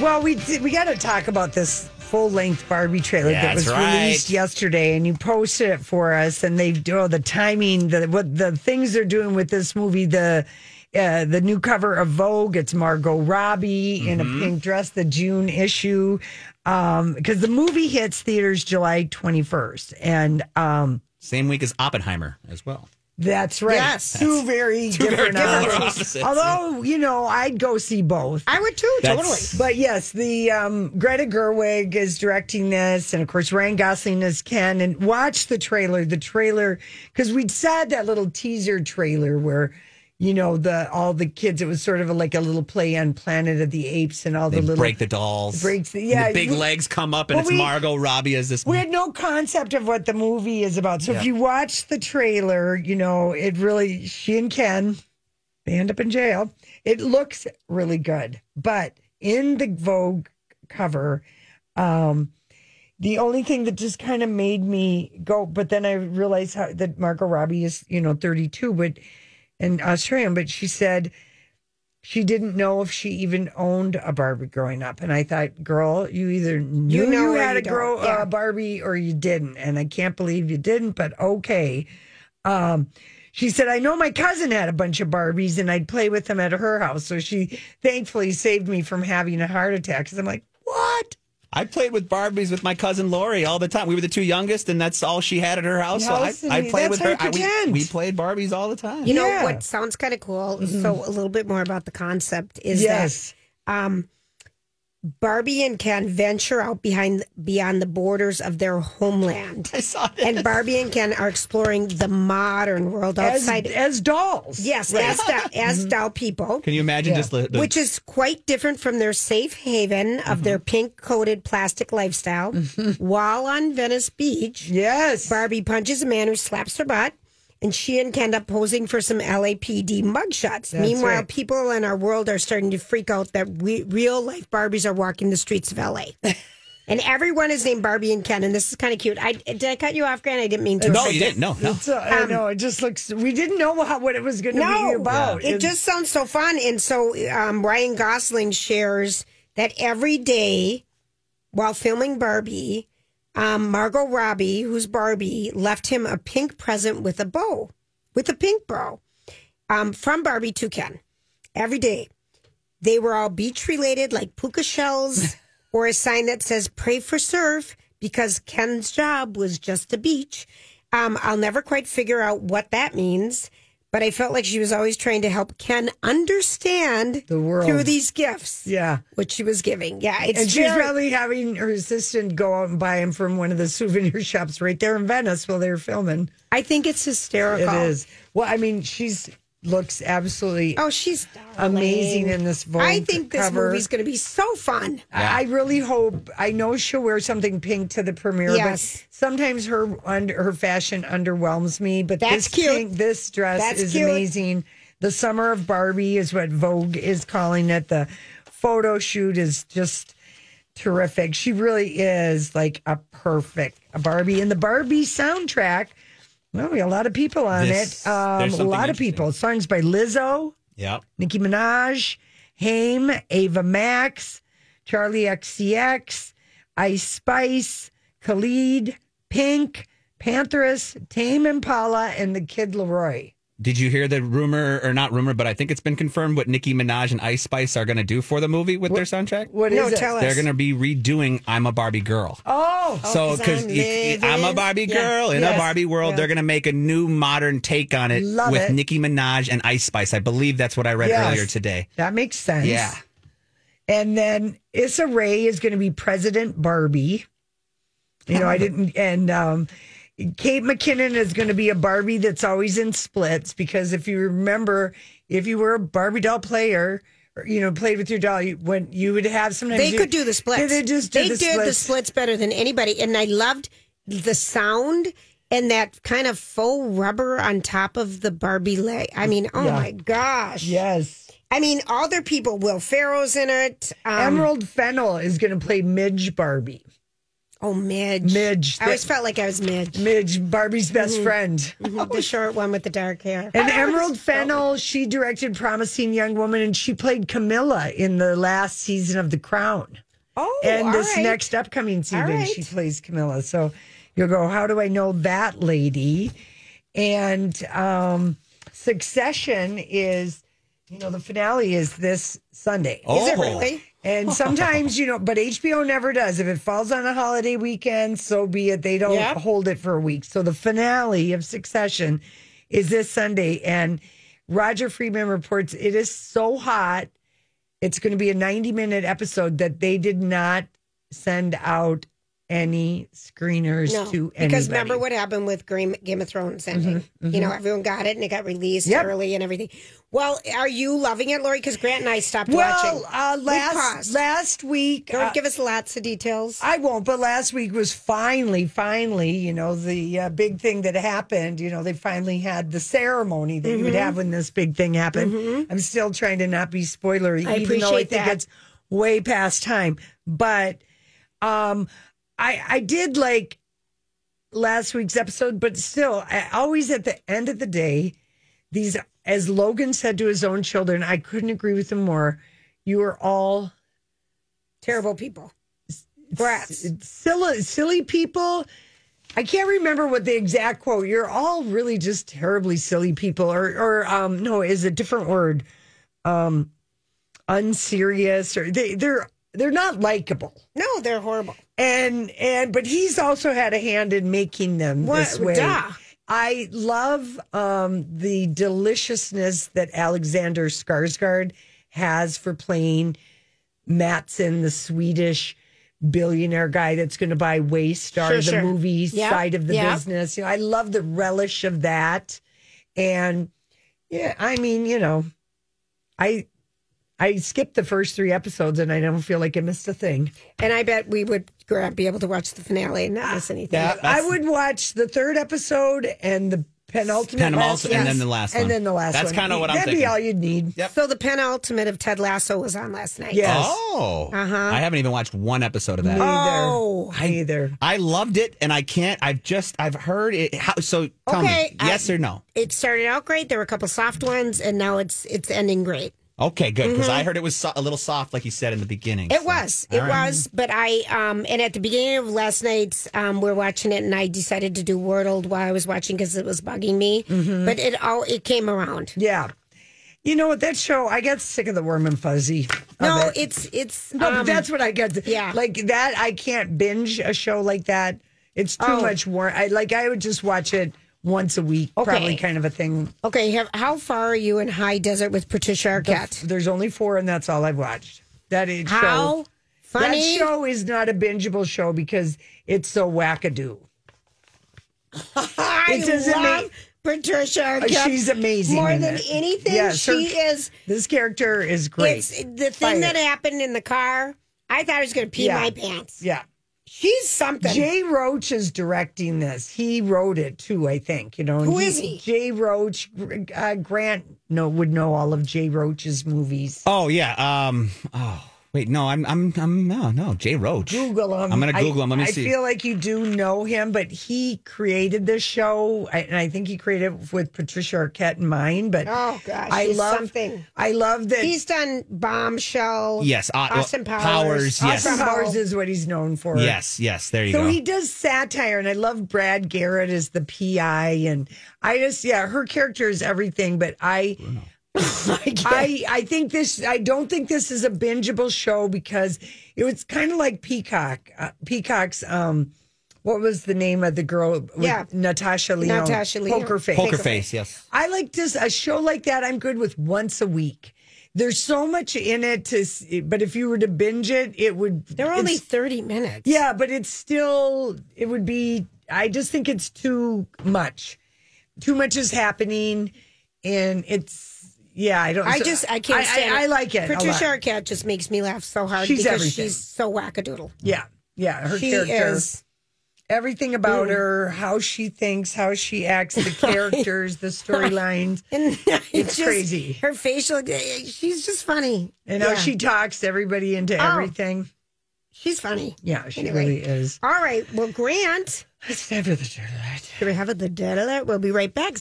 Well, we did, we got to talk about this full length Barbie trailer that That's was right. released yesterday, and you posted it for us. And they do oh, the timing, the what the things they're doing with this movie. The uh, the new cover of Vogue. It's Margot Robbie in a Mm-hmm. pink dress. The June issue, because the movie hits theaters July twenty first, and um, Same week as Oppenheimer as well. That's right. Yes. two very Two very different polar options. opposites. Although you know, I'd go see both. I would too, That's- totally. But yes, the um, Greta Gerwig is directing this, and of course Ryan Gosling is Ken. And watch the trailer. The trailer because we'd said that little teaser trailer where you know the all the kids. It was sort of like a little play on Planet of the Apes, and all They the little break the dolls. breaks the- yeah, the big we- legs come up, and Well, it's we- Margot Robbie as this. We had no concept of what the movie is about. So if you watch the trailer, you know, it really, she and Ken, they end up in jail. It looks really good. But in the Vogue cover, um, the only thing that just kind of made me go, but then I realized how, that Margot Robbie is, you know, 32, but and Australian, but she said she didn't know if she even owned a Barbie growing up. And I thought, girl, you either knew you, know or had you a grow don't, yeah. uh, Barbie or you didn't. And I can't believe you didn't, but okay. Um, she said, I know my cousin had a bunch of Barbies and I'd play with them at her house. So she thankfully saved me from having a heart attack. Because I'm like, what? I played with Barbies with my cousin Lori all the time. We were the two youngest, and that's all she had at her house. So I, House, and I played that's with her. I- we- we, played Barbies all the time. You know Yeah. what sounds kind of cool? So a little bit more about the concept is yes. that um, Barbie and Ken venture out behind beyond the borders of their homeland, I saw it. and Barbie and Ken are exploring the modern world As, outside. as dolls. yes, as doll, as mm-hmm. doll people. Can you imagine just the, the which is quite different from their safe haven of mm-hmm. their pink coated plastic lifestyle. Mm-hmm. While on Venice Beach, Yes. Barbie punches a man who slaps her butt, and she and Ken end up posing for some LAPD mugshots. Meanwhile, right. people in our world are starting to freak out that we, real life Barbies are walking the streets of LA. and everyone is named Barbie and Ken, and this is kind of cute. I did I cut you off, Grant? I didn't mean to. no, you did- didn't. No, no. It's, uh, I know. It just looks. We didn't know how, what it was going to be about. It just sounds so fun. And so um, Ryan Gosling shares that every day while filming Barbie, um, Margot Robbie, who's Barbie, left him a pink present with a bow, with a pink bow um, from Barbie to Ken every day. They were all beach related, like puka shells or a sign that says pray for surf because Ken's job was just a beach. Um, I'll never quite figure out what that means, but I felt like she was always trying to help Ken understand The world. through these gifts. Yeah. What she was giving. Yeah. It's And she's very- probably having her assistant go out and buy him from one of the souvenir shops right there in Venice while they were filming. I think it's hysterical. It is. Well, I mean, she's looks absolutely Oh, she's amazing in this Vogue I think this cover. movie's going to be so fun. I I really hope. I know she'll wear something pink to the premiere, Yes. but sometimes her under her fashion underwhelms me. But That's this cute. pink, this dress That's is cute. amazing. The summer of Barbie is what Vogue is calling it. The photo shoot is just terrific. She really is like a perfect Barbie, and the Barbie soundtrack. Well, we got a lot of people on This- it. Um, a lot of people. Songs by Lizzo. Yep. Nicki Minaj, Haim, Ava Max, Charli XCX, Ice Spice, Khalid, Pink, Panthers, Tame Impala, and the Kid LAROI. Did you hear the rumor or not rumor, but I think it's been confirmed what Nicki Minaj and Ice Spice are going to do for the movie with their soundtrack? What is No, it? tell us. They're going to be redoing "I'm a Barbie Girl." Oh, so because I'm I'm, a living- Barbie Yeah. girl in Yes. a Barbie world, Yeah. they're going to make a new modern take on it Love with it. Nicki Minaj and Ice Spice. I believe that's what I read Yes. earlier today. that makes sense. Yeah. And then Issa Rae is going to be President Barbie. You know, I didn't, and um, Kate McKinnon is going to be a Barbie that's always in splits because if you remember, if you were a Barbie doll player, or, you know, played with your doll, you, when you would have sometimes They you- could do the splits. They just do they the did the splits. splits better than anybody, and I loved the sound and that kind of faux rubber on top of the Barbie leg. I mean, oh Yeah. my gosh! Yes. I mean, other people. Will Ferrell's in it. Um, Emerald Fennell is going to play Midge Barbie. Oh, Midge. Midge. I always felt like I was Midge. Midge, Barbie's best Mm-hmm. friend. Mhm, the short one with the dark hair. And Emerald Fennell, she directed Promising Young Woman, and she played Camilla in the last season of The Crown. Oh, and all this right. next upcoming season, right. she plays Camilla. So you'll go, how do I know that lady? And um, Succession is, you know, the finale is this Sunday. Oh. Is it really? And sometimes, you know, but HBO never does. If it falls on a holiday weekend, so be it. They don't Yep. hold it for a week. So the finale of Succession is this Sunday. And Roger Freeman reports it is so hot. It's going to be a 90 minute episode that they did not send out any screeners No, to anybody. because remember what happened with Game, Game of Thrones ending. You know, everyone got it and it got released Mm-hmm, Yep. early and everything. Well, are you loving it, Lori? Because Grant and I stopped well, watching. uh, last paused. last week, Don't uh, give us lots of details. I won't, but last week was finally, finally, you know, the uh, big thing that happened. You know, they finally had the ceremony that you Mm-hmm. would have when this big thing happened. I'm still trying to not be spoilery, I even though I appreciate think that. it's way past time. But um, I I did like last week's episode, but still, I always at the end of the day, these as Logan said to his own children, I couldn't agree with him more. You are all Terrible people. Brats. silly, silly people. I can't remember what the exact quote. You're all really just terribly silly people, or or um, no, is a different word, um, unserious, or they they're they're not likable. No, they're horrible. And and but he's also had a hand in making them What- this way. duh. I love um, the deliciousness that Alexander Skarsgård has for playing Matsson, the Swedish billionaire guy that's going to buy Waystar, Sure, the sure. movie Yep, side of the yep. business. You know, I love the relish of that, and yeah, I mean, you know, I I skipped the first three episodes, and I don't feel like I missed a thing. And I bet we would be able to watch the finale and not miss anything. Yeah. I That's- would watch the third episode and the penultimate, Penultimate, and then the last one. and one. then the last That's one. kinda what I'm That'd be thinking. all you'd need. Yep. So the penultimate of Ted Lasso was on last night. Yes. Oh, Uh-huh. I haven't even watched one episode of that. Oh. Either. I loved it, and I can't. I've just I've heard it. How, so tell Okay, me, yes or no? It started out great. There were a couple soft ones, and now it's it's ending great. Okay, good because I heard it was so, a little soft, like you said in the beginning. Mm-hmm. It so- was. It All right. was. But I um and at the beginning of last night's um we're watching it and I decided to do Wordled while I was watching because it was bugging me. Mm-hmm. But it all it came around. Yeah. You know what? That show, I got sick of the warm and fuzzy. No, it. it's it's No, but um, that's what I get. yeah. Like that, I can't binge a show like that. It's too Oh. much warm. I like, I would just watch it once a week, Okay. probably kind of a thing. okay. Have, how far are you in High Desert with Patricia The- Arquette? there's only four, and that's all I've watched. That is How show. funny? That show is not a bingeable show because it's so wackadoo. I It doesn't love make- Patricia Uh, Arquette. She's amazing. more than it. anything. Yes, she her- is. This character is great. The thing Fire. that happened in the car. I thought I was going to pee Yeah. my pants. yeah. She's something. Jay Roach is directing this. He wrote it too, I think. You know, and Who is he? Jay Roach. Uh, Grant no would know all of Jay Roach's movies. Oh yeah. Um. Oh, Wait, no, I'm I'm I'm no no Jay Roach. Google him. I'm gonna I- Google him. Let me I see. I feel like you do know him, but he created this show, I- and I think he created it with Patricia Arquette in mind. But Oh, gosh, I love something. I love that. He's done Bombshell. Yes, uh, Austin well, Powers. Powers, yes. Austin Powers is what he's known for. yes, yes. There you So go. So he does satire, and I love Brad Garrett as the PI, and I just yeah, her character is everything. But I, I, I think this. I don't think this is a bingeable show because it was kind of like Peacock. Uh, Peacock's. um what was the name of the girl? With Yeah. Natasha Lyonne. Natasha Lyonne. Poker Face. Poker Face, yes. I like just a show like that. I'm good with once a week. There's so much in it to, s- but if you were to binge it, it would. They're only 30 minutes. yeah, but it's still, it would be, I just think it's too much. Too much is happening, and it's, yeah, I don't. I so- just, I can't I, stand I, it. I like it. Patricia. Arquette just makes me laugh so hard She's because everything. she's so wackadoodle. Yeah, yeah, her She character. is. Everything about her, how she thinks, how she acts, the characters, the storylines, It's crazy. Her facial, eh, eh, she's just funny. and how Yeah. she talks everybody into Oh. everything. She's funny. Yeah, she Anyway. really is. All right. Well, Grant, It's time for the dirt alert. we have a the dead alert? We'll be right back.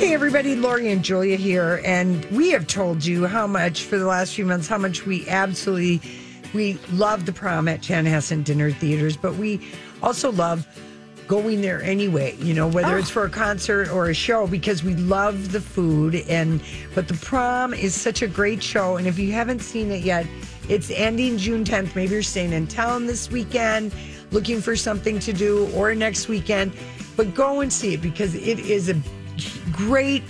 Hey everybody, Lori and Julia here, and we have told you how much for the last few months how much we absolutely we love the prom at Chanhassen Dinner Theaters, but we also love going there anyway, you know, whether oh. it's for a concert or a show because we love the food and but the prom is such a great show and if you haven't seen it yet, it's ending June 10th. Maybe you're staying in town this weekend looking for something to do or next weekend, but go and see it because it is a great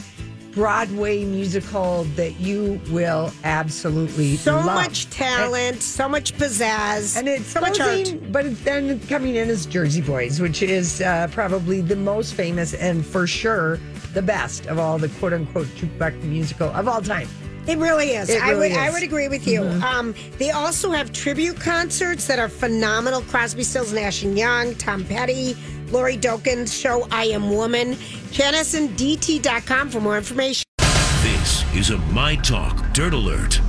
Broadway musical that you will absolutely So love. much talent, so much pizzazz, And it's so much art. but then coming in as Jersey Boys, which is uh, probably the most famous and for sure the best of all the quote unquote jukebox musical of all time. It really is. It I really would I would agree with you. Um, they also have tribute concerts that are phenomenal. Crosby, Stills, Nash and Young, Tom Petty, Lori Doken's show I Am Woman. ChanhassenDT.com for more information. This is a My Talk Dirt Alert.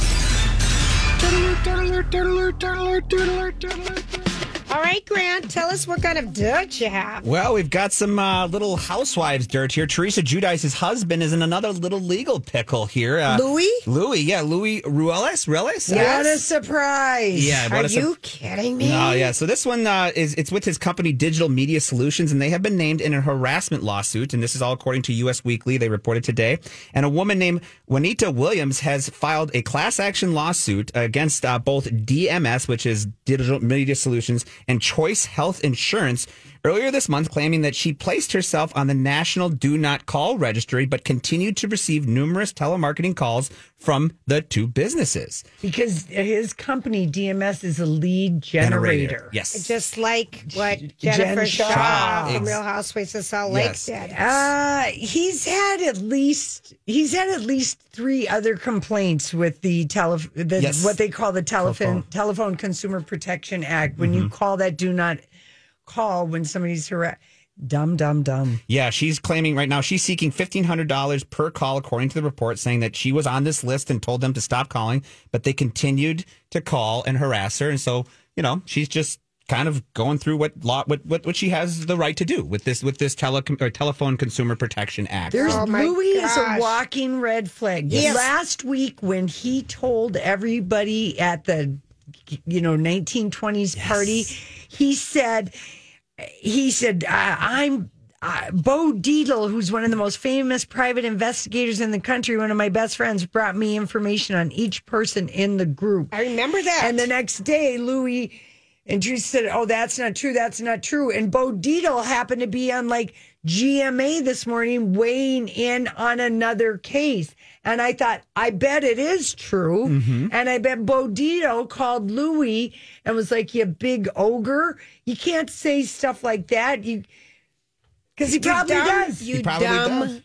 Dirt Alert, Dirt Alert, Dirt Alert, Dirt Alert, Dirt Alert, Dirt Alert. All right, Grant, tell us what kind of dirt you have. Well, we've got some uh, little housewives dirt here. Teresa Giudice's husband is in another little legal pickle here. Uh, Louis? Louis, yeah, Louis Ruelas. Ruelas? What a surprise! Yeah, what Are a sur- you kidding me? Oh yeah, so this one uh, is it's with his company Digital Media Solutions, and they have been named in a harassment lawsuit, and this is all according to U.S. Weekly. They reported today, and a woman named Juanita Williams has filed a class action lawsuit against uh, both DMS, which is Digital Media Solutions, and Choice Health Insurance. Earlier this month, claiming that she placed herself on the National Do Not Call registry, but continued to receive numerous telemarketing calls from the two businesses. Because his company DMS is a lead generator. Yes. Just like what Jen Jennifer Shah. Shah, from Real Housewives of Salt Lake Yes. did. Uh, he's had at least he's had at least three other complaints with the tele the Yes. what they call the telephone telephone Consumer Protection Act. When you call that do not call when somebody's harassed. Dumb, dumb, dumb. Yeah, she's claiming right now she's seeking fifteen hundred dollars per call, according to the report, saying that she was on this list and told them to stop calling, but they continued to call and harass her, and so you know she's just kind of going through what law what what, what she has the right to do with this with this tele or telephone consumer protection act. There's Oh, my Louis is a walking red flag. Yes. Last week when he told everybody at the you know 1920s party, he said he said uh, I'm uh, Bo Dietl, who's one of the most famous private investigators in the country, one of my best friends, brought me information on each person in the group. I remember that. And the next day, Louis and she said, "Oh, that's not true. That's not true." And Bo Dietl happened to be on like GMA this morning, weighing in on another case. And I thought, I bet it is true. Mm-hmm. And I bet Bo Dietl called Louis and was like, "You big ogre! You can't say stuff like that." You because he You probably dumb, does. You probably dumb, does.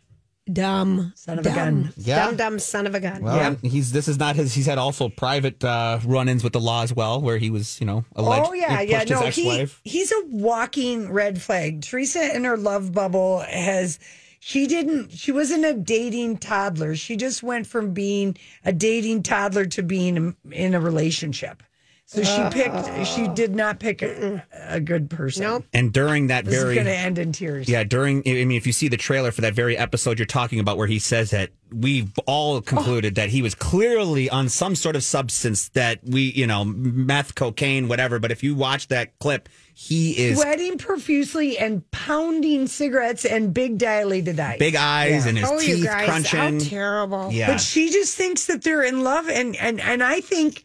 Dumb Son of a gun. Yeah. Dumb, dumb son of a gun. Well, and he's this is not his. He's had also private uh, run-ins with the law as well, where he was, you know, alleged. Oh yeah, he yeah. No, his he, ex-wife. he's a walking red flag. Teresa in her love bubble has she didn't she wasn't a dating toddler. She just went from being a dating toddler to being in a relationship. So she picked. She did not pick a, a good person. Nope. And during that This is very going to end in tears. Yeah, during I mean, if you see the trailer for that very episode you're talking about, where he says that we've all concluded that he was clearly on some sort of substance that we, you know, meth, cocaine, whatever. But if you watch that clip, he is Sweating profusely and pounding cigarettes and big dilated eyes. big eyes and his oh, you teeth guys, crunching. how terrible. yeah, But she just thinks that they're in love, and and and I think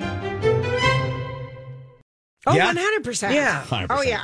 Oh, Yeah. 100%. Yeah. 100%. Oh, yeah.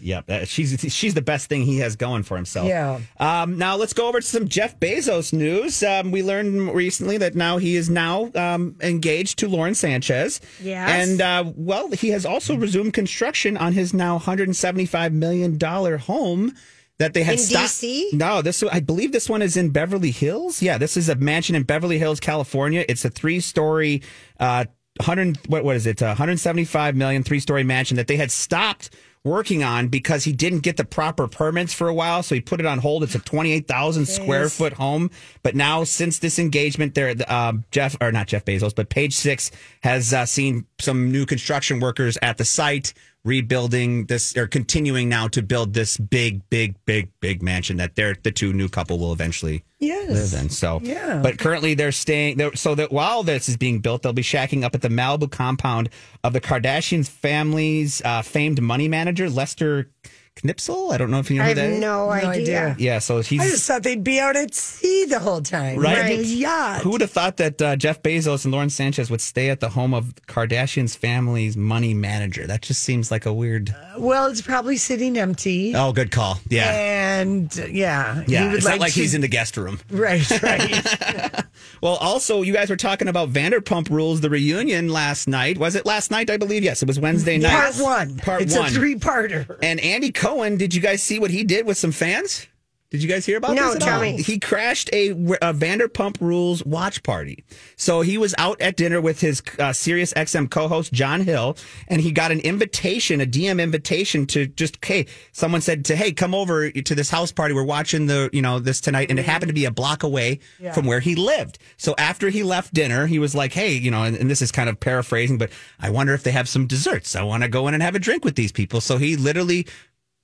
Yep, uh, she's she's the best thing he has going for himself. Yeah. Um, now let's go over to some Jeff Bezos news. Um, we learned recently that now he is now um, engaged to Lauren Sanchez. Yes. And uh, well, he has also resumed construction on his now 175 million dollar home that they had In stopped. DC? No, this I believe this one is in Beverly Hills. Yeah, this is a mansion in Beverly Hills, California. It's a three story. Uh, 100 what what is it? Uh, 175 million three story mansion that they had stopped working on because he didn't get the proper permits for a while, so he put it on hold. It's a 28,000 square foot home, but now since this engagement, there uh, Jeff or not Jeff Bezos, but Page Six has uh, seen some new construction workers at the site rebuilding this or continuing now to build this big, big, big, big mansion that they're the two new couple will eventually Yes. live in. So, Yeah. But currently they're staying they're, so that while this is being built, they'll be shacking up at the Malibu compound of the Kardashians family's uh, famed money manager, Lester Knispel. I don't know if you know that. I have that is. no, idea. idea. Yeah, so he's I just thought they'd be out at sea the whole time, Right. Like a yacht. Who would have thought that uh, Jeff Bezos and Lauren Sanchez would stay at the home of Kardashians family's money manager? That just seems like a weird. Well, it's probably sitting empty. Oh, good call. Yeah. And uh, yeah, Yeah, he would it's not like to- he's in the guest room. Right, right. Well, also, you guys were talking about Vanderpump Rules, the reunion last night. Was it last night? I believe. Yes, it was Wednesday night. Part one. Part it's one. It's a three-parter. And Andy Cohen, did you guys see what he did with some fans? Did you guys hear about No, this? at tell all? me. He crashed a, a Vanderpump Rules watch party. So he was out at dinner with his uh, Sirius XM co-host John Hill, and he got an invitation, a DM invitation to just hey, someone said to hey, come over to this house party. We're watching the you know this tonight, and it happened to be a block away from where he lived. So after he left dinner, he was like, hey, you know, and, and this is kind of paraphrasing, but I wonder if they have some desserts. I want to go in and have a drink with these people. So he literally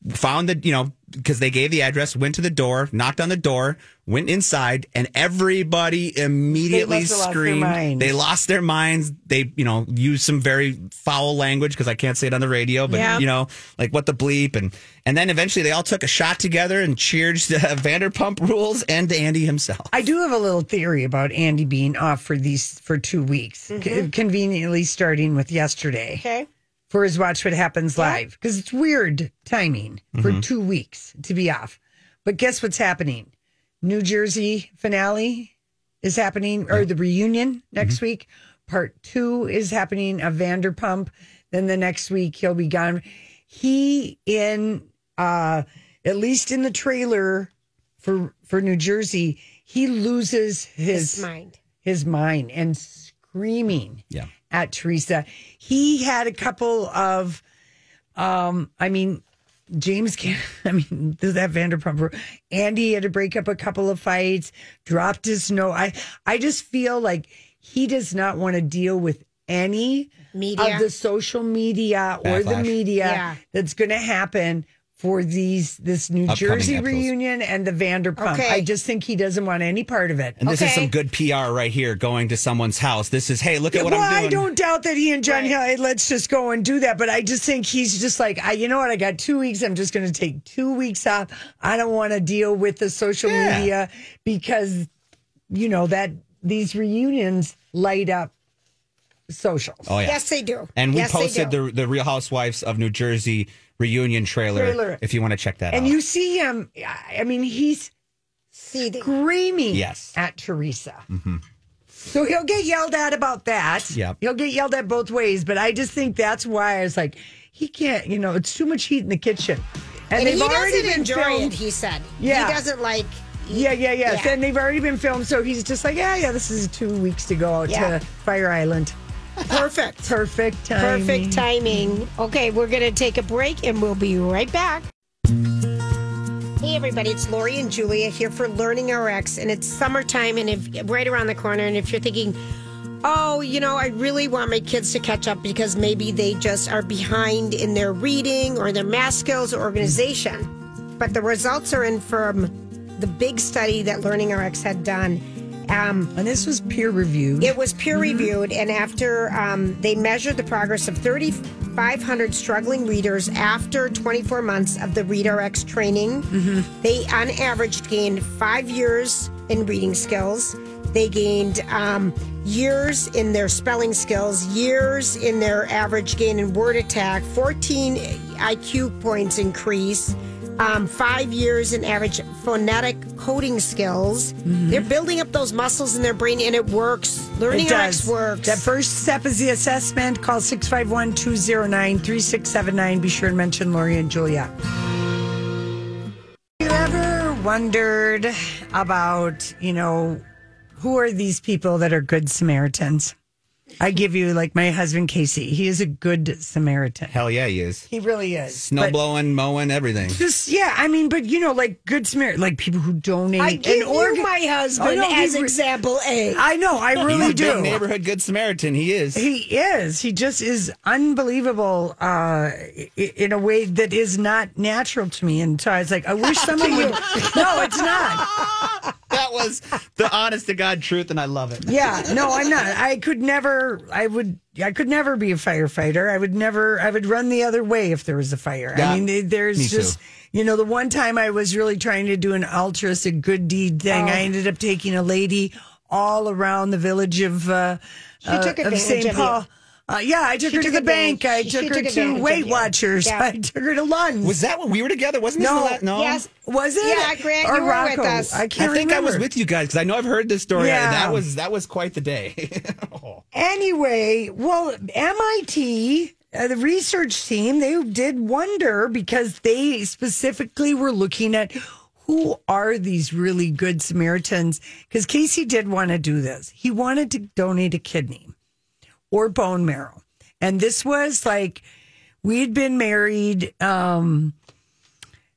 found the you know because they gave the address went to the door knocked on the door went inside and everybody immediately must have lost screamed. They lost their minds. They you know used some very foul language because i can't say it on the radio but Yeah. you know like what the bleep and and then eventually they all took a shot together and cheered to vanderpump rules and to andy himself. I do have a little theory about Andy being off for these for two weeks, c- conveniently starting with yesterday. Okay. For his Watch What Happens Live because it's weird timing for two weeks to be off. But guess what's happening? New Jersey finale is happening, or the reunion next week. Part two is happening of Vanderpump. Then the next week he'll be gone. He in uh at least in the trailer for for New Jersey, he loses his His mind. his mind and screaming yeah at Teresa. He had a couple of, um, I mean, James can I mean, does that Vanderpump. Andy had to break up a couple of fights, dropped his no. I, I just feel like he does not want to deal with any Media. of the social media or the media Yeah. that's going to happen for these this New Upcoming Jersey episodes. reunion and the Vanderpump. Okay. I just think he doesn't want any part of it. And this is some good PR right here, going to someone's house. This is, hey, look at what well, I'm doing. I don't doubt that he and John Hill, hey, let's just go and do that. But I just think he's just like, I, you know what? I got two weeks. I'm just going to take two weeks off. I don't want to deal with the social Yeah. media because, you know, that these reunions light up socials. Oh, yeah. Yes, they do. And we Yes, posted the the Real Housewives of New Jersey reunion trailer, Trailer. if you want to check that And out. And you see him, I mean, he's seething. screaming Yes. at Teresa. Mm-hmm. So he'll get yelled at about that. Yep. He'll get yelled at both ways. But I just think that's why I was like, he can't, you know, it's too much heat in the kitchen. And they've he already doesn't been enjoy filmed. it, he said. Yeah. He doesn't like. Yeah, yeah, yes. Yeah. And they've already been filmed. So he's just like, yeah, yeah, this is two weeks to go out Yeah. to Fire Island. Perfect. Perfect timing. Perfect timing. Okay, we're going to take a break and we'll be right back. Hey everybody, it's Lori and Julia here for Learning RX, and it's summertime, and if right around the corner. And if you're thinking, oh, you know, I really want my kids to catch up because maybe they just are behind in their reading or their math skills or organization, but the results are in from the big study that Learning RX had done. Um, And this was peer reviewed. it was peer reviewed, and after um, they measured the progress of 3,500 struggling readers after 24 months of the ReadRx training, they on average gained five years in reading skills. They gained um, years in their spelling skills, years in their average gain in word attack, 14 IQ points increase um, five years in average phonetic coding skills. They're building up those muscles in their brain, and it works. Learning It does. works. That first step is the assessment. Call 651 209 3679. Be sure and mention Lori and Julia. You ever wondered about, you know, who are these people that are good Samaritans? I give you, like my husband Casey. He is a good Samaritan. Hell yeah, he is. He really is. Snow But blowing, mowing, everything. Just yeah, I mean, but you know, like good Samaritan, like people who donate. I give and organ- you my husband I know, he as re- example A. I know, I He's really a do. big neighborhood good Samaritan. He is. He is. He just is unbelievable uh, i- in a way that is not natural to me. And so I was like, I wish someone would. No, it's not. that was the honest to God truth, and I love it. Yeah, no, I'm not. I could never. I would. I could never be a firefighter. I would never. I would run the other way if there was a fire. Yeah, I mean, there's me just. too. You know, the one time I was really trying to do an altruistic good deed thing, Oh. I ended up taking a lady all around the village of uh, She uh, took of advantage St. of you. Uh, yeah, I took She her to the bank. I advantage- took her took to Weight. Watchers. Yeah. I took her to lunch. Was that when we were together? Wasn't this No. last? No. Yes. Was it? Yeah, Grant, or you were with Rocco? us. I I can't think I was with you guys because I know I've heard this story. Yeah. That was that was quite the day. Anyway, well, MIT, uh, the research team, they did wonder because they specifically were looking at who are these really good Samaritans. Because Casey did want to do this. He wanted to donate a kidney or bone marrow. And this was like, we had been married. Um,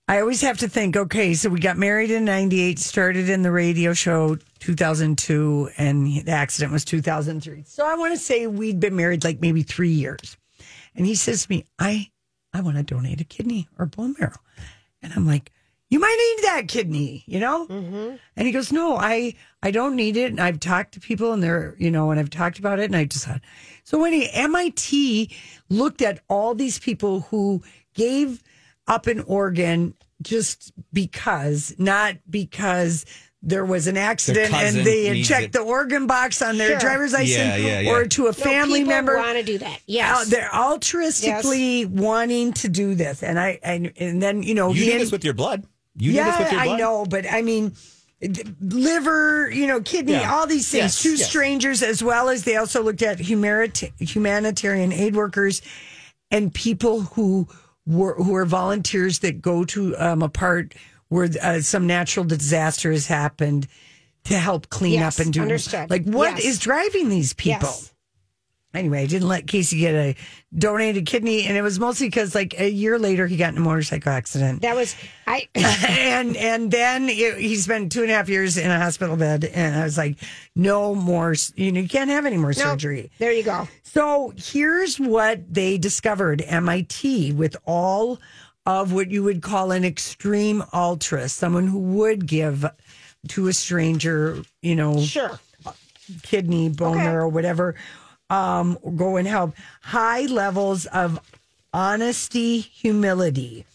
I always have to think, okay, so we got married in 98, started in the radio show 2002, and the accident was 2003. So I want to say we'd been married like maybe three years. And he says to me, I, I want to donate a kidney or bone marrow. And I'm like, you might need that kidney, you know? And he goes, no, I, I don't need it. And I've talked to people and they're, you know, and I've talked about it and I just thought, so when MIT looked at all these people who gave up an organ just because, not because there was an accident and they had checked it. the organ box on their Sure. driver's license Yeah, yeah, yeah. or to a No, family people member. want to do that. Uh, Yes. they're altruistically wanting to do this, and I and, and then you know you he do this with your blood. You yeah, do this with your blood. I know, but I mean, d- liver, you know, kidney, Yeah. all these things. Yes, Two yes. strangers, as well as they also looked at humanita- humanitarian aid workers and people who were who are volunteers that go to um, a part where uh, some natural disaster has happened to help clean Yes, up and do understood. like what is Yes. driving these people. Anyway, I didn't let Casey get a donated kidney, and it was mostly because like a year later he got in a motorcycle accident That was I. and and then it, he spent two and a half years in a hospital bed, and I was like, no more. You know, you can't have any more No, surgery. There you go. So here's what they discovered: MIT with all of what you would call an extreme altruist, someone who would give to a stranger, you know, Sure. kidney, bone Okay. marrow, whatever, um, go and help. High levels of honesty, humility.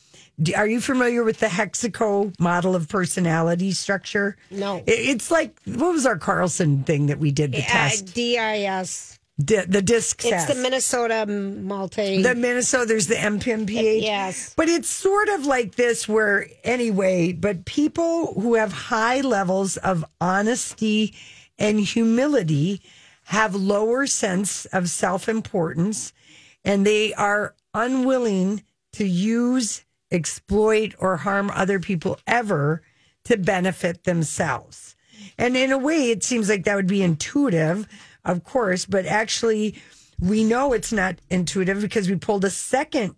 Do- Are you familiar with the Hexaco model of personality structure? No. It- It's like, what was our Carlson thing that we did the Uh, test? DIS. Di- the disc It's test. the Minnesota multi. The Minnesota, there's the MPMPH. Yes. But it's sort of like this, where anyway, but people who have high levels of honesty and humility have lower sense of self importance and they are unwilling to use, exploit, or harm other people ever to benefit themselves. And in a way, it seems like that would be intuitive, of course, but actually, we know it's not intuitive because we pulled a second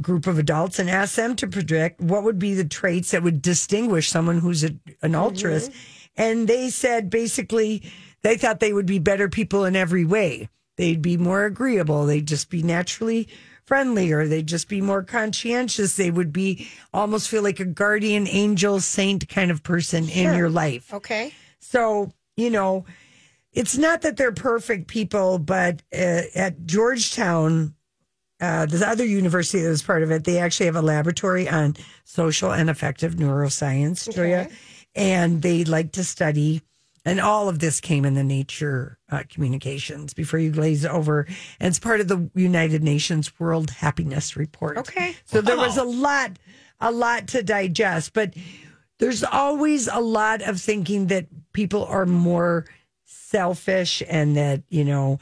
group of adults and asked them to predict what would be the traits that would distinguish someone who's a, an mm-hmm. altruist. And they said basically they thought they would be better people in every way. They'd be more agreeable. They'd just be naturally friendlier. They'd just be more conscientious. They would be almost feel like a guardian angel saint kind of person in your life. okay. So, you know, it's not that they're perfect people, but uh, at Georgetown, uh, the other university that was part of it, they actually have a laboratory on social and affective neuroscience, Julia. And they like to study, and all of this came in the Nature uh, Communications before you glaze over. And it's part of the United Nations World Happiness Report. Okay. So there was a lot, a lot to digest, but there's always a lot of thinking that people are more selfish and that, you know,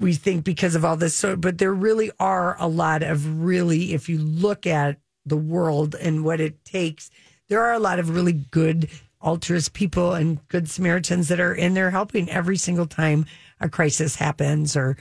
we think because of all this. So, but there really are a lot of really, if you look at the world and what it takes, there are a lot of really good altruist people and good Samaritans that are in there helping every single time a crisis happens or,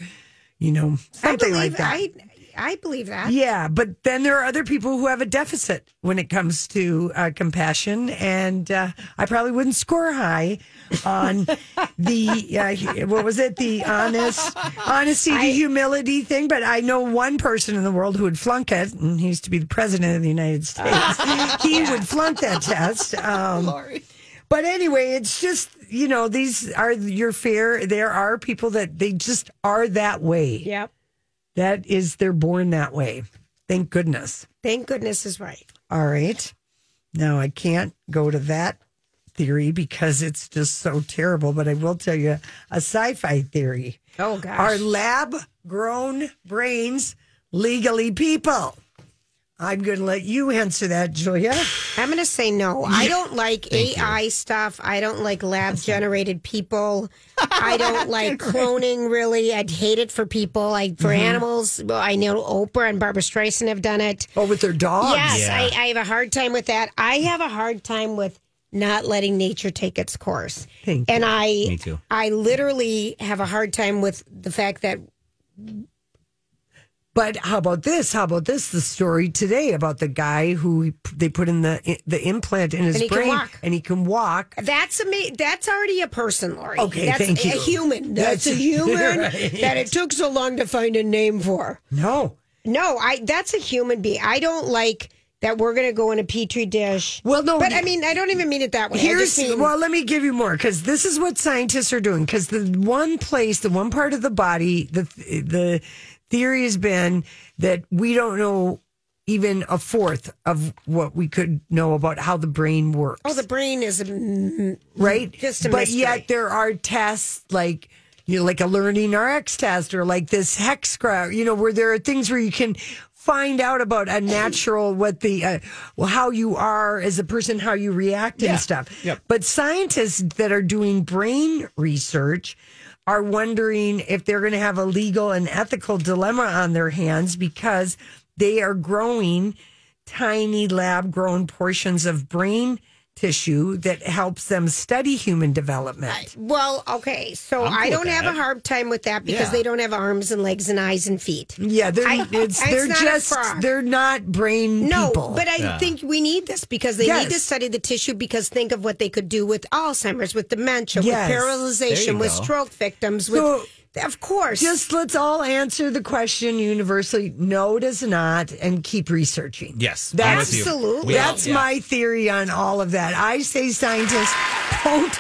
you know, I something believe like that. I, I believe that. Yeah, but then there are other people who have a deficit when it comes to uh, compassion, and uh, I probably wouldn't score high on the uh, what was it, the honest, honesty to humility thing. But I know one person in the world who would flunk it, and he used to be the president of the United States. he would flunk that test. Um, but anyway, it's just you know these are your fair. There are people that they just are that way. Yep. That is, they're born that way. Thank goodness. Thank goodness is right. All right. Now, I can't go to that theory because it's just so terrible, but I will tell you a sci fi theory. Oh, gosh. Are lab grown brains legally people? I'm going to let you answer that, Julia. I'm going to say no. I don't like AI stuff. I don't like lab generated people. I don't like cloning, really. I'd hate it for people. Like for Mm-hmm. animals, well, I know Oprah and Barbra Streisand have done it. Oh, with their dogs? Yes, Yeah. I, I have a hard time with that. I have a hard time with not letting nature take its course. Thank and I, Me too. I literally have a hard time with the fact that But how about this? How about this? The story today about the guy who they put in the the implant in his And brain, and he can walk. That's a That's already a person, Lori. Okay, that's thank a you. human. That's, a human right. that it took so long to find a name for. No, No, I. That's a human being. I don't like that. We're going to go in a petri dish. Well, no, but I mean, I don't even mean it that way. Here's mean, well, let me give you more because this is what scientists are doing. Because the one place, the one part of the body, the the theory has been that we don't know even a fourth of what we could know about how the brain works. oh, the brain is. right? just a but mystery. yet there are tests like you know, like a learning RX test or like this hex graph, you know, where there are things where you can find out about a natural what the uh, well how you are as a person, how you react and stuff. Yep. But scientists that are doing brain research are wondering if they're going to have a legal and ethical dilemma on their hands because they are growing tiny lab grown portions of brain tissue that helps them study human development. Well, okay, so I'm cool I don't have a hard time with that because Yeah. they don't have arms and legs and eyes and feet. Yeah, they're I- it's, it's they're not a just they're not brain No, people. but I Yeah. think we need this because they need to study the tissue because think of what they could do with Alzheimer's, with dementia, Yes. with paralyzation, with go. stroke victims, So- with Of course. Just let's all answer the question universally. No, does not, and keep researching. Yes, That's. Absolutely. We all- That's yeah. my theory on all of that. I say scientists don't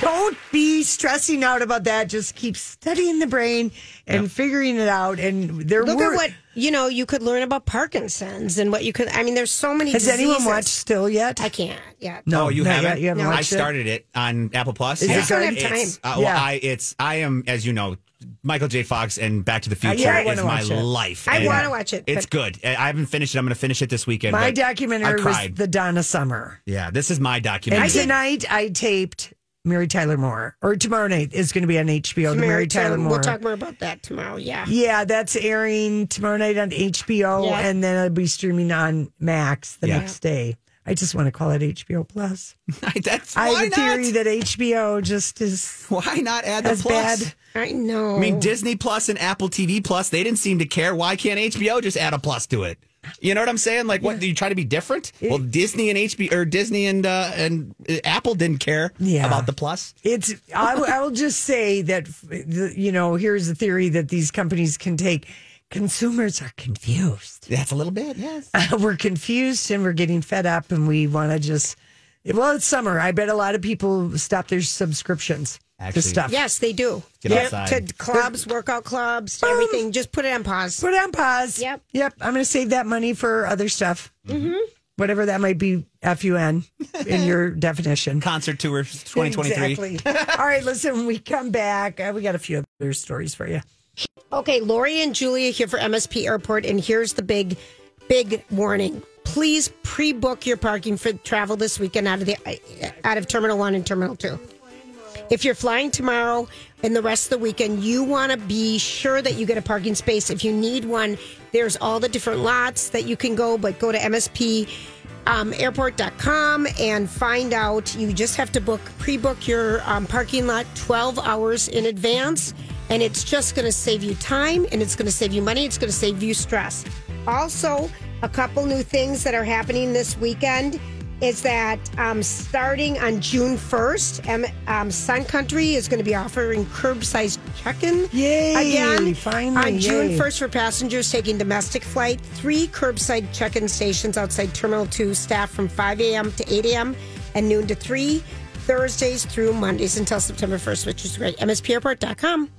don't be stressing out about that. Just keep studying the brain and figuring it out. And there Look were. at what you know. You could learn about Parkinson's and what you could. I mean, there's so many. has anyone watched still yet? I can't. Yeah. no, oh, you not haven't. yet. You haven't No. I watched it? started it on Apple Plus. Is it I just don't have time. It's, uh, well, Yeah. I it's I am as you know, Michael J. Fox and Back to the Future yeah, I is wanna my watch it. life. I wanna watch it, It's good. I I haven't finished it. I'm going to finish it this weekend. My documentary I was the Donna Summer. yeah, this is my And documentary. tonight I taped Mary Tyler Moore, or tomorrow night is going to be on HBO. the Mary Tyler Moore. We'll talk more about that tomorrow. Yeah. Yeah, that's airing tomorrow night on HBO, Yeah. and then it'll be streaming on Max the Yeah. next day. I just want to call it HBO Plus. That's I why have a theory not? that HBO just is Why not add the plus? bad. I know. I mean, Disney Plus and Apple TV Plus, they didn't seem to care. Why can't HBO just add a plus to it? You know what I'm saying? Like, what? Do you try to be different? well, Disney and HBO or Disney and uh, and uh, Apple didn't care Yeah. about the plus. It's. I, w- I will just say that the- you know. Here's the theory that these companies can take. Consumers are confused. That's a little bit, yes. we're confused and we're getting fed up, and we want to just. Well, it's summer. I bet a lot of people stop their subscriptions Actually, to stuff. Yes, they do. Get Yeah, outside. To clubs, workout clubs, to everything. Just put it on pause. Put it on pause. Yep. Yep. I'm going to save that money for other stuff. Mm-hmm. Whatever that might be, F U N in your definition. Concert tour 2023. Exactly. All right, listen, when we come back, uh, we got a few other stories for you. Okay, Lori and Julia here for MSP Airport, and here's the big, big warning. Please pre-book your parking for travel this weekend out of the out of Terminal One and Terminal Two. If you're flying tomorrow and the rest of the weekend, you want to be sure that you get a parking space. If you need one, there's all the different lots that you can go, but go to MSP um, airport.com and find out. You just have to book, pre book your um, parking lot 12 hours in advance, and it's just going to save you time and it's going to save you money. It's going to save you stress. Also, a couple new things that are happening this weekend is that um, starting on June 1st, um, um, Sun Country is going to be offering curbside check-in Yay, again. finally, on June yay. 1st for passengers taking domestic flight. Three curbside check-in stations outside Terminal 2 staff from 5 a.m. to 8 a.m. and noon to 3, Thursdays through Mondays until September 1st, which is great. MSPairport.com.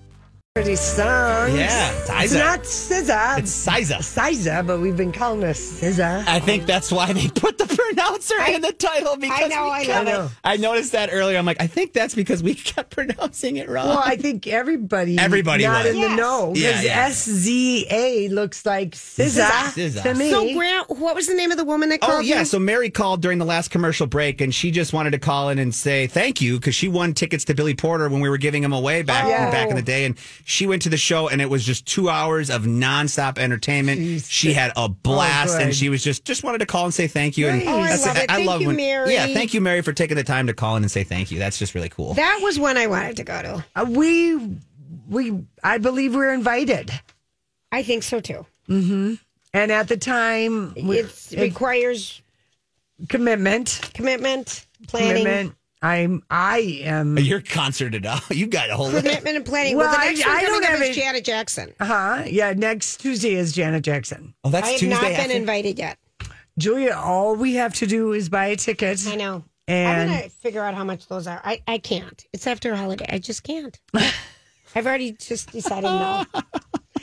Pretty songs. Yeah, It's not SZA. It's Siza. SZA, but we've been calling it SZA. I think that's why they put the pronouncer in the title because I know, we I kept- love it. I noticed that earlier. I'm like, I think that's because we kept pronouncing it wrong. Well, I think everybody, Everybody not was. in the know because yeah. SZA looks like SZA, SZA. to me. So, Grant, what was the name of the woman that oh, called? Oh yeah, you? so Mary called during the last commercial break, and she just wanted to call in and say thank you because she won tickets to Billy Porter when we were giving them away back Oh. back in the day, and she went to the show, and it was just two hours of nonstop entertainment. Jeez. She had a oh, blast, Oh, and she was just just wanted to call and say thank you. And Nice. Oh, I love it. Thank you, when, Mary. Yeah, thank you, Mary, for taking the time to call in and say thank you. That's just really cool. that was one I wanted to go to. Uh, we, we, I believe we're invited. I think so too. Mm-hmm. And at the time, we, it requires commitment, commitment, planning. commitment. I'm, I am. You're concerted out. You got a whole list. Commitment and planning. Well, Well, the I- next I one don't coming up have is it- Janet Jackson. Uh huh? Yeah. Next Tuesday is Janet Jackson. Oh, that's I have Tuesday. not been invited yet. Julia, all we have to do is buy a ticket. I know. And- I'm gonna figure out how much those are. I, I can't. It's after a holiday. I just can't. I've already just decided no.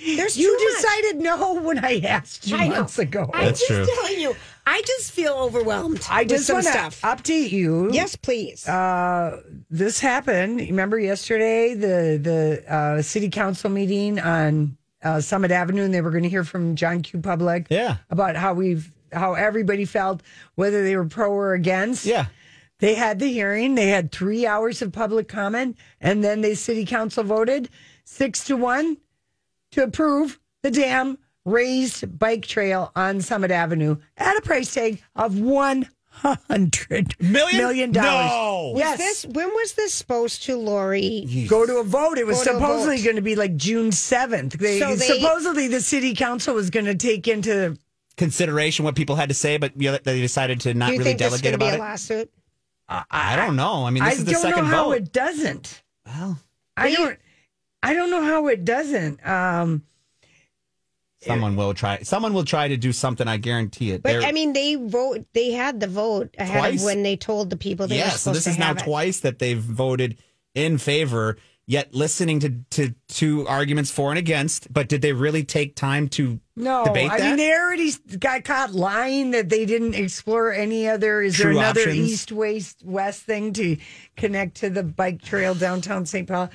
There's You too much. decided no when I asked you I know. months ago. I'm That's just true. telling you. I just feel overwhelmed. I with just some want to stuff. update you. yes, please. Uh, this happened. Remember yesterday the the uh, city council meeting on uh, Summit Avenue, and they were going to hear from John Q. Public. Yeah. about how we've how everybody felt whether they were pro or against. Yeah. They had the hearing. They had three hours of public comment, and then the city council voted six to one to approve the dam raised bike trail on Summit Avenue at a price tag of one hundred Million? million dollars. No. Was Yes. this when was this supposed to, Lori? Go to a vote. It was Go supposedly vote. going to be like June seventh. They, So they- supposedly the city council was going to take into. Consideration what people had to say, but you know, they decided to not Do you really think delegate going to be about a it. lawsuit? I don't know. I mean, this I is the don't second know how vote. it doesn't. well, I don't. I don't know how it doesn't. Um, Someone will try. Someone will try to do something. I guarantee it. But They're- I mean, they vote. They had the vote ahead Twice? of when they told the people they were yeah. So supposed this to is now have it. twice that they've voted in favor. Yet listening to to two arguments for and against. But did they really take time to no, debate I that? mean they already got caught lying that they didn't explore any other. Is there another options. east west west thing to connect to the bike trail downtown St. Paul?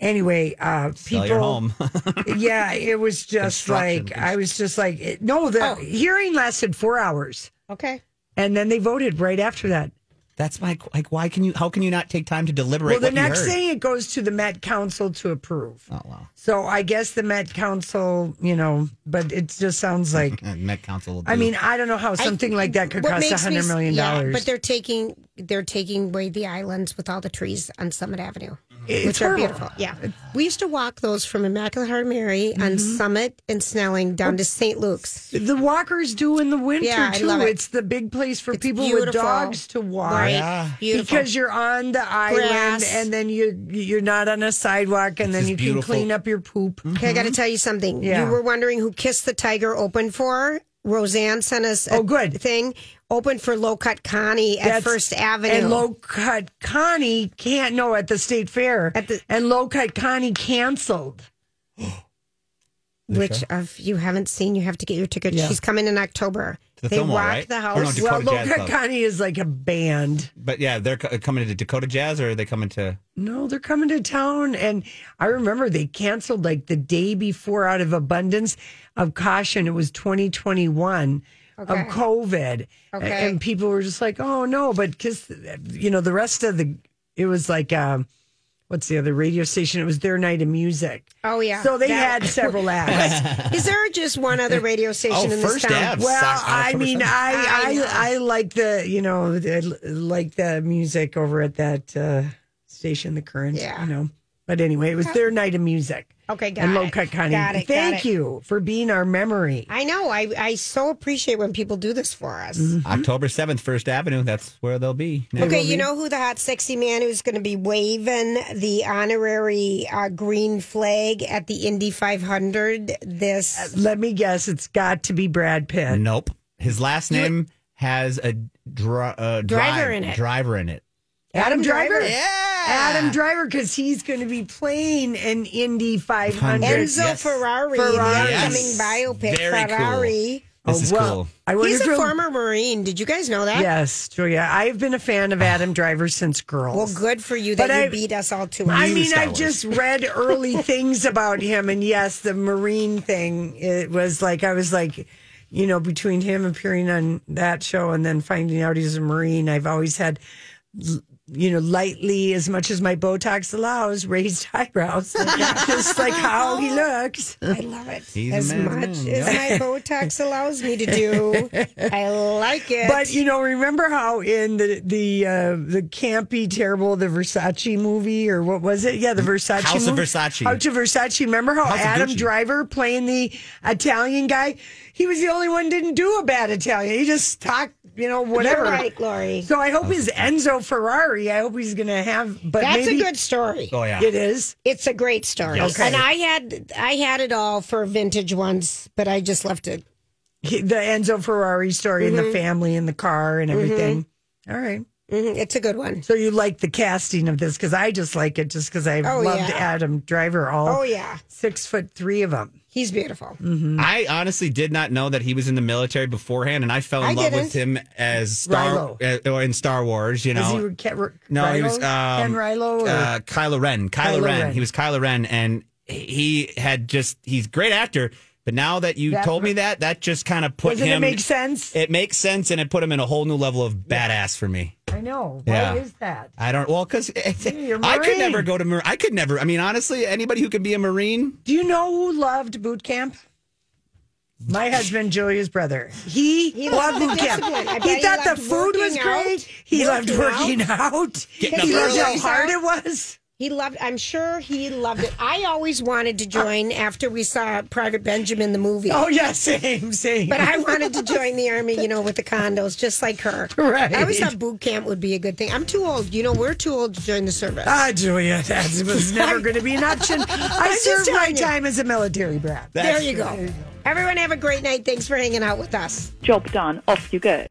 Anyway, uh, Sell people. your home. yeah, it was just like I was just like no. The hearing lasted four hours, Okay. and then they voted right after that. That's my like. Why can you? How can you not take time to deliberate? Well, the what you next heard? thing it goes to the Met Council to approve. Oh wow. So I guess the Met Council, you know, but it just sounds like. Met Council. Will I mean, I don't know how something like that could What cost a makes me hundred million yeah, dollars. but they're taking they're taking away the islands with all the trees on Summit Avenue, It's which are beautiful. Yeah, we used to walk those from Immaculate Heart of Mary on Mm-hmm. Summit and Snelling down to St. Luke's. the walkers do in the winter Yeah, I too. love it. It's the big place for It's people with dogs to walk. Right, Yeah. beautiful. Because you're on the island Grass. and then you you're not on a sidewalk and then you beautiful. can clean up your poop. Okay, I got to tell you something. Yeah. You were wondering who Kiss the Tiger opened for. Roseanne sent us a Oh, good. thing. Open for Low Cut Connie at That's- First Avenue. And Low Cut Connie can't no at the state fair. At the- and Low Cut Connie canceled. which if you haven't seen, you have to get your ticket. Yeah. She's coming in October. To the they Fillmore, rock right? the Or no, house. Well, Low Jazz Cut Club. Connie is like a band. but yeah, they're co- coming to Dakota Jazz, or are they coming to? No, they're coming to town. And I remember they canceled like the day before out of abundance of caution. It was 2021 Okay. of COVID. Okay. And people were just like, oh no, but because, you know, the rest of the, it was like, um, what's the other radio station? It was their night of music. Oh yeah. So they That- had several acts. Is there just one other radio station Oh, in this First town? Ave. Well, I mean, 7th. I. I, I like the you know I like the music over at that uh, station, the current. Yeah. you know. But anyway, it was their night of music. Okay, got and it. Low Cut Connie. Got it, got Thank it. you for being our memory. I know. I I so appreciate when people do this for us. October seventh, First Avenue. That's where they'll be. Okay, you know who the hot sexy man who's going to be waving the honorary uh, green flag at the Indy 500 this Let me guess, it's got to be Brad Pitt. Nope. His last name has a dri- uh, Driver drive- in it. Driver in it. Adam Driver. Driver? Adam Driver, because he's going to be playing an Indy 500. Enzo Yes. Ferrari, Ferrari. the Yes. upcoming biopic Very cool. Ferrari. This is Oh, well, cool. I wonder He's a he'll- former Marine. Did you guys know that? Yes, Julia. I've been a fan of ah. Adam Driver since Girls. Well, good for you But that you I- beat us all to it. I mean, I've just read early things about him, and yes, the Marine thing. It was like I was like, you know, between him appearing on that show and then finding out he's a Marine, I've always had, l- you know, lightly as much as my Botox allows, raised eyebrows, just like how he looks. I love it He's as much man, as my Botox allows me to do. I like it. But you know, remember how in the the uh, the campy, terrible, the Versace movie or what was it? Yeah, the Versace House of movie. Versace. House of Versace. Remember how House Adam Driver playing the Italian guy? He was the only one who didn't do a bad Italian. He just talked, you know, whatever. You're right, Lori. So I hope his Enzo Ferrari. I hope he's going to have. But That's maybe a good story. Oh yeah. It is. It's a great story. Yes. Okay. And I had I had it all for vintage ones, but I just left it. He- The Enzo Ferrari story and Mm-hmm. the family and the car and everything. All right. Mhm, It's a good one. So you like the casting of this because I just like it just because I Oh, loved yeah. Adam Driver. All Oh yeah, six foot three of them. He's beautiful. I honestly did not know that he was in the military beforehand, and I fell in I love with didn't. him as Star Rilo. uh, or in Star Wars. You Is know, he Ke- no, he was um, Ken Rilo. Or? uh, Kylo Ren. Kylo, Kylo Ren. Ren. He was Kylo Ren, and he had just he's a great actor. But now that you That- told me that, that just kind of put Doesn't him. it make sense? It makes sense, and it put him in a whole new level of badass for me. I know. Yeah. Why is that? I don't well because I could never go to Mar- I could never. I mean, honestly, anybody who can be a Marine, Do you know who loved boot camp? My husband, Julia's brother. He, He loved loved boot camp. He bet he thought the food was working out. great. He loved Working working out. He loved how early. hard it was. He loved. I'm sure he loved it. I always wanted to join after we saw Private Benjamin the movie. Oh yeah, same, same. But I wanted to join the army, you know, with the condos, just like her. Right. I always thought boot camp would be a good thing. I'm too old. You know, we're too old to join the service. Ah, Julia, that was never going to be an option. I served my you. time as a military brat. there you go. Everyone have a great night. Thanks for hanging out with us. Job done. Off you go.